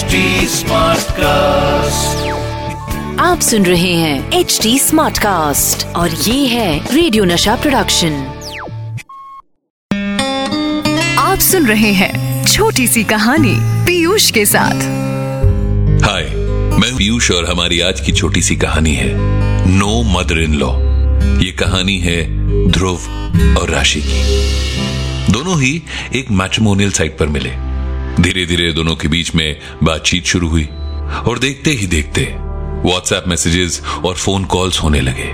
HD cast आप सुन रहे हैं एच डी स्मार्ट कास्ट और ये है रेडियो नशा प्रोडक्शन आप सुन रहे हैं छोटी सी कहानी पीयूष के साथ। हाय मैं पीयूष और हमारी आज की छोटी सी कहानी है नो मदर इन लॉ ये कहानी है ध्रुव और राशि की। दोनों ही एक मैट्रिमोनियल साइट पर मिले। धीरे धीरे दोनों के बीच में बातचीत शुरू हुई और देखते ही देखते व्हाट्सएप मैसेजेस और फ़ोन कॉल्स होने लगे।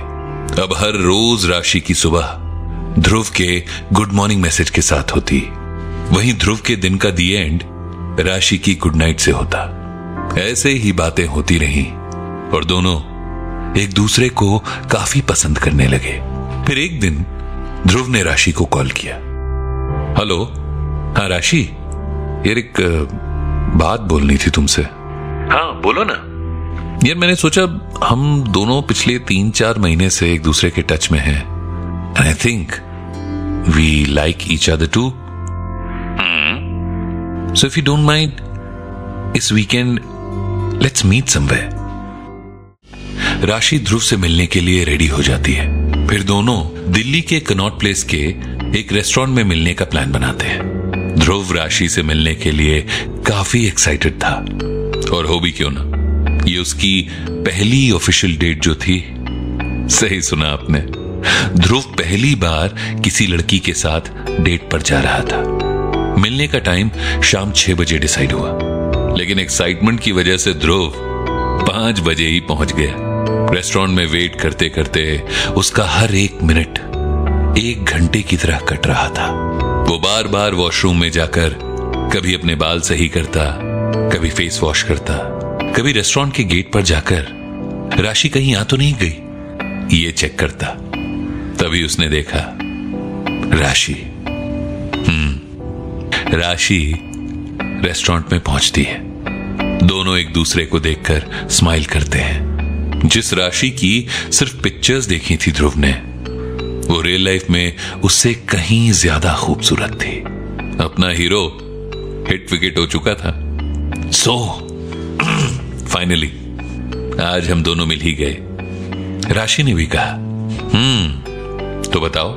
अब हर रोज राशि की सुबह ध्रुव के गुड मॉर्निंग मैसेज के साथ होती। वहीं ध्रुव के दिन का दी एंड राशि की गुड नाइट से होता। ऐसे ही बातें होती रहीं और दोनों एक दूसरे को काफ़ी पसंद करने लगे। फिर एक दिन ध्रुव ने राशि को कॉल किया। हेलो हाँ राशि? यार एक बात बोलनी थी तुमसे। हाँ बोलो ना। यार मैंने सोचा हम दोनों पिछले तीन चार महीने से एक दूसरे के टच में हैं। I think we like each other too so if you don't mind this weekend let's meet somewhere Rashi Dhruv से मिलने के लिए रेडी हो जाती है। फिर दोनों दिल्ली के कनॉट प्लेस के एक रेस्टोरेंट में मिलने का प्लान बनाते हैं। ध्रुव राशि से मिलने के लिए काफ़ी एक्साइटेड था। और हो भी क्यों ना? ये उसकी पहली ऑफिशियल डेट जो थी। सही सुना आपने। ध्रुव पहली बार किसी लड़की के साथ डेट पर जा रहा था। मिलने का टाइम शाम छह बजे डिसाइड हुआ। लेकिन एक्साइटमेंट की वजह से ध्रुव पाँच बजे ही पहुँच गया। रेस्टोरेंट में वेट करते करते उसका हर एक मिनट एक घंटे की तरह कट रहा था। वो बार बार वॉशरूम में जाकर कभी अपने बाल सही करता, कभी फेस वॉश करता, कभी रेस्टोरेंट के गेट पर जाकर राशि कहीं आ तो नहीं गई, ये चेक करता। तभी उसने देखा, राशि हम्म राशि रेस्टोरेंट में पहुँचती है। दोनों एक दूसरे को देखकर स्माइल करते हैं। जिस राशि की सिर्फ़ पिक्चर्स देखी थी ध्रुव ने वो रियल लाइफ में उससे कहीं ज़्यादा खूबसूरत थी। अपना हीरो हिट विकेट हो चुका था। सो फाइनली आज हम दोनों मिल ही गए। राशि ने भी कहा हम्म तो बताओ,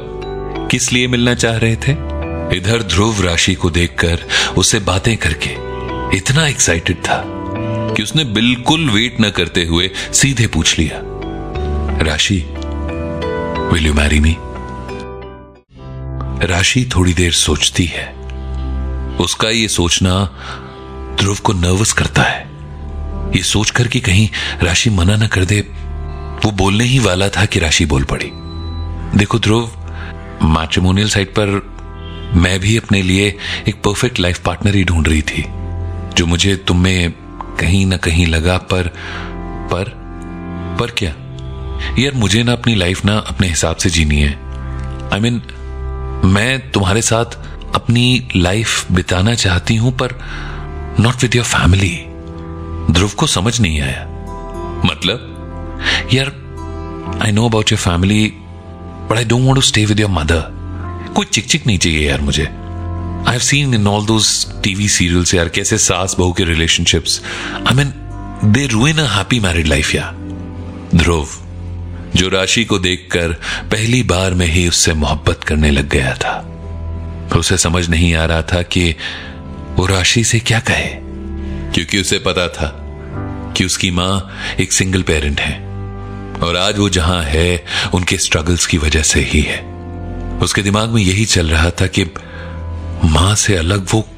किस लिए मिलना चाह रहे थे? इधर ध्रुव राशि को देखकर उसे बातें करके इतना एक्साइटेड था कि उसने बिल्कुल वेट न करते हुए सीधे पूछ लिया, राशि विल यू मैरी मी राशि थोड़ी देर सोचती है। उसका ये सोचना ध्रुव को नर्वस करता है। ये सोचकर कि कहीं राशि मना न कर दे, वो बोलने ही वाला था कि राशि बोल पड़ी। देखो ध्रुव मैट्रिमोनियल साइट पर मैं भी अपने लिए एक परफेक्ट लाइफ पार्टनर ही ढूंढ रही थी, जो मुझे तुम में कहीं ना कहीं लगा पर पर पर क्या? यार मुझे ना अपनी लाइफ ना अपने हिसाब से जीनी है। आई I मीन mean, मैं तुम्हारे साथ अपनी लाइफ बिताना चाहती हूँ पर not with your family Dhruv को समझ नहीं आया। मतलब यार I know about your family but I don't want to stay with your mother कोई चिक चिक नहीं चाहिए यार मुझे। I have seen in all those TV serials यार कैसे सास बहू के relationships I mean they ruin a happy married life यार। ध्रुव जो राशि को देखकर पहली बार में ही उससे मोहब्बत करने लग गया था। उसे समझ नहीं आ रहा था कि वो राशि से क्या कहे। क्योंकि उसे पता था कि उसकी माँ एक सिंगल पेरेंट है और आज वो जहाँ है, उनके स्ट्रगल्स की वजह से ही है। उसके दिमाग में यही चल रहा था कि माँ से अलग वो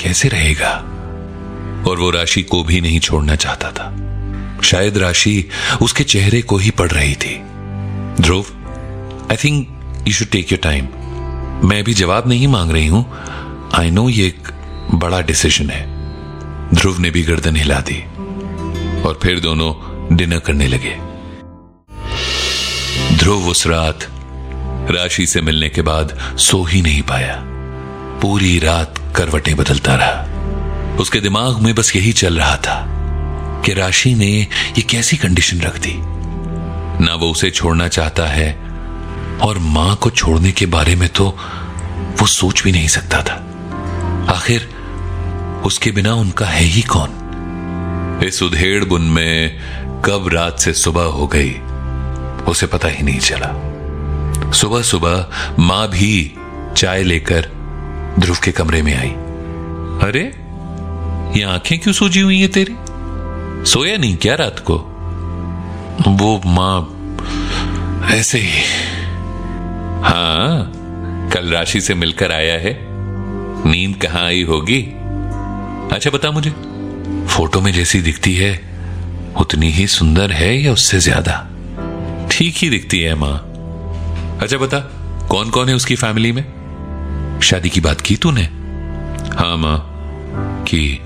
कैसे रहेगा? और वो राशि को भी नहीं छोड़ना चाहता था। शायद राशि उसके चेहरे को ही पड़ रही थी। Dhruv I think you should take your time मैं भी जवाब नहीं मांग रही हूँ। आई नो ये एक बड़ा डिसीज़न है। ध्रुव ने भी गर्दन हिला दी और फिर दोनों डिनर करने लगे। ध्रुव उस रात राशि से मिलने के बाद सो ही नहीं पाया। पूरी रात करवटें बदलता रहा। उसके दिमाग में बस यही चल रहा था। कि राशि ने ये कैसी कंडीशन रख दी? ना वो उसे छोड़ना चाहता है, और माँ को छोड़ने के बारे में तो वो सोच भी नहीं सकता था। आखिर उसके बिना उनका है ही कौन? इस उधेड़ बुन में कब रात से सुबह हो गई, उसे पता ही नहीं चला। सुबह सुबह माँ भी चाय लेकर ध्रुव के कमरे में आई। अरे, ये आँखें क्यों सूजी हुई है तेरी? सोया नहीं क्या रात को? वो माँ ऐसे ही। हाँ कल राशि से मिलकर आया है। नींद कहाँ आई होगी? अच्छा बता मुझे, फ़ोटो में जैसी दिखती है, उतनी ही सुंदर है या उससे ज़्यादा? ठीक ही दिखती है माँ। अच्छा बता कौन कौन है उसकी फैमिली में? शादी की बात की तूने? हाँ माँ, कि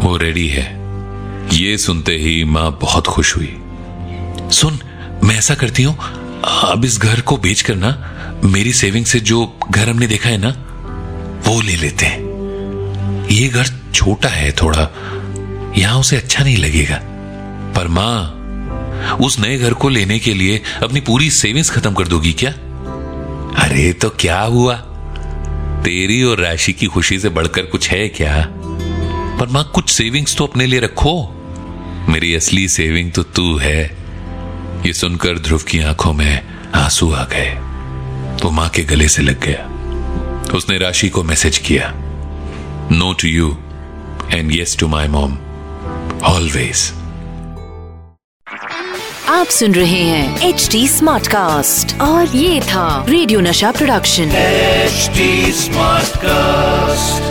वो रेडी है। ये सुनते ही माँ बहुत खुश हुई। सुन, मैं ऐसा करती हूँ, अब इस घर को बेचकर ना, मेरी सेविंग से जो घर हमने देखा है ना, वो ले लेते हैं। ये घर छोटा है थोड़ा, यहाँ उसे अच्छा नहीं लगेगा। पर माँ, उस नए घर को लेने के लिए अपनी पूरी सेविंग्स खत्म कर दोगी क्या? अरे तो क्या हुआ? तेरी और राशि की खुशी से बढ़कर कुछ है क्या? पर माँ, कुछ सेविंग्स तो अपने लिए रखो। मेरी असली सेविंग तो तू है। ये सुनकर ध्रुव की आँखों में आँसू आ गए। वो माँ के गले से लग गया। उसने राशि को मैसेज किया। No to you and yes to my mom always आप सुन रहे हैं एच डी स्मार्ट कास्ट और ये था रेडियो नशा प्रोडक्शन एच स्मार्ट Smartcast.